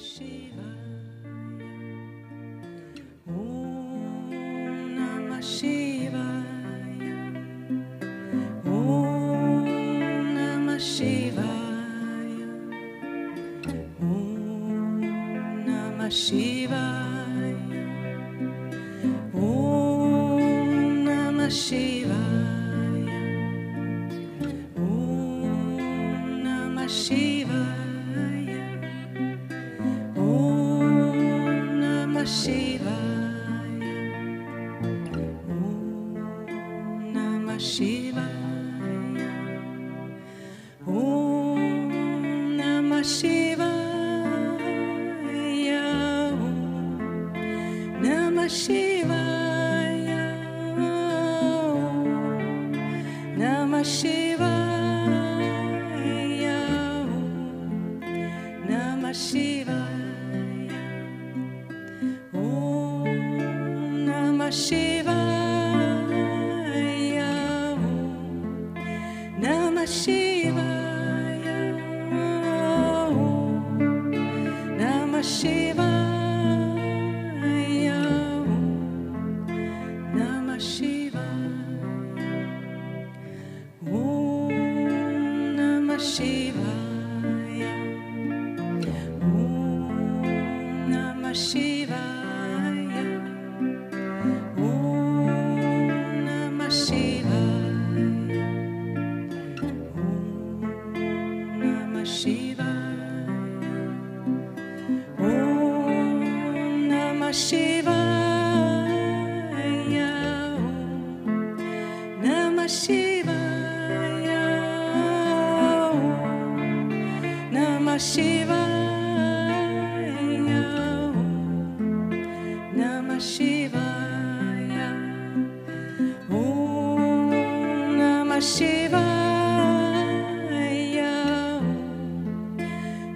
Shivaya. Eva.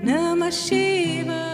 Namah Shivaya.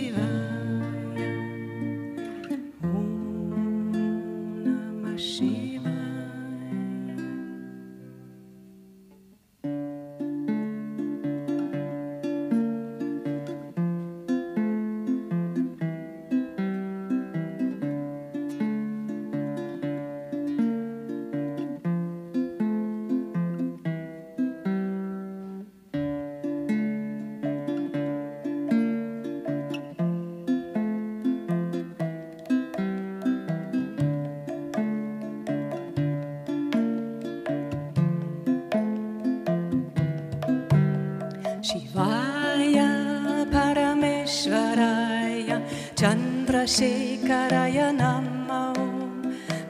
Shivaya Parameshwaraya Chandrasekaraya Namo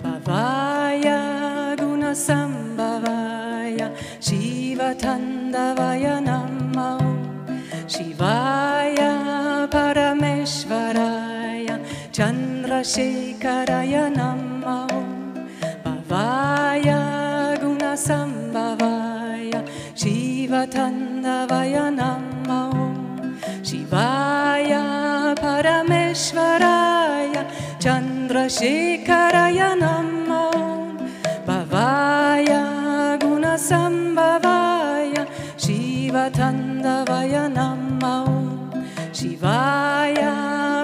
Bhavaya Gunasambhavaya Shiva Tandavaya Namo Shivaya Parameshwaraya Chandrasekaraya Namo Bhavaya Gunasambhavaya Shivatandavaya Om. Shivaya Parameshwaraya Chandrasekharaya Namo Bhavaya Gunasambhavaya Shivatandavaya Om. Shivaya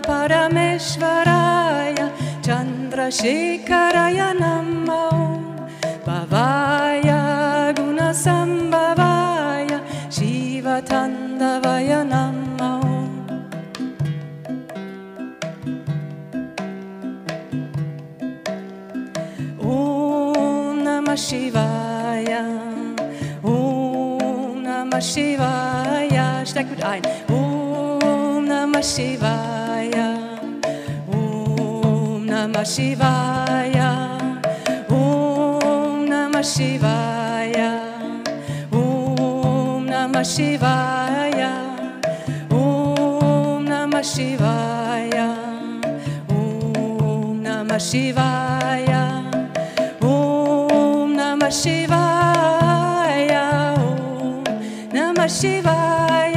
Parameshwaraya Chandrasekharaya Namo Shivaya. Om Namah Shivaya. Steig mit ein. Om Namah Shivaya. Om Namah Shivaya. Om Namah Shivaya. Om Namah Shivaya. Om Namah Shivaya. Om Namah Shivaya. नमशिवा नम शिवाय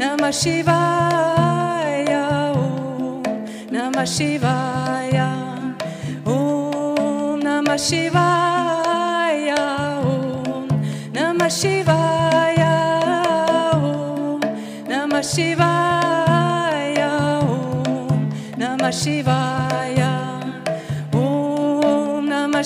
नमशिवाय नमशिवा ॐ नमशिवा नम शिवामशिवा नम शिवा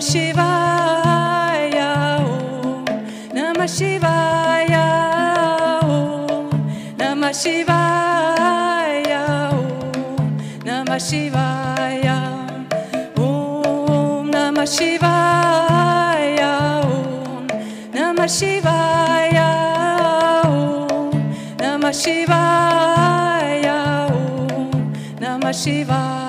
शिवा नम शिवाय नमशिवाय नमशिवा ॐ नम शिवाय नमशिवाम शिवा नम शिवाय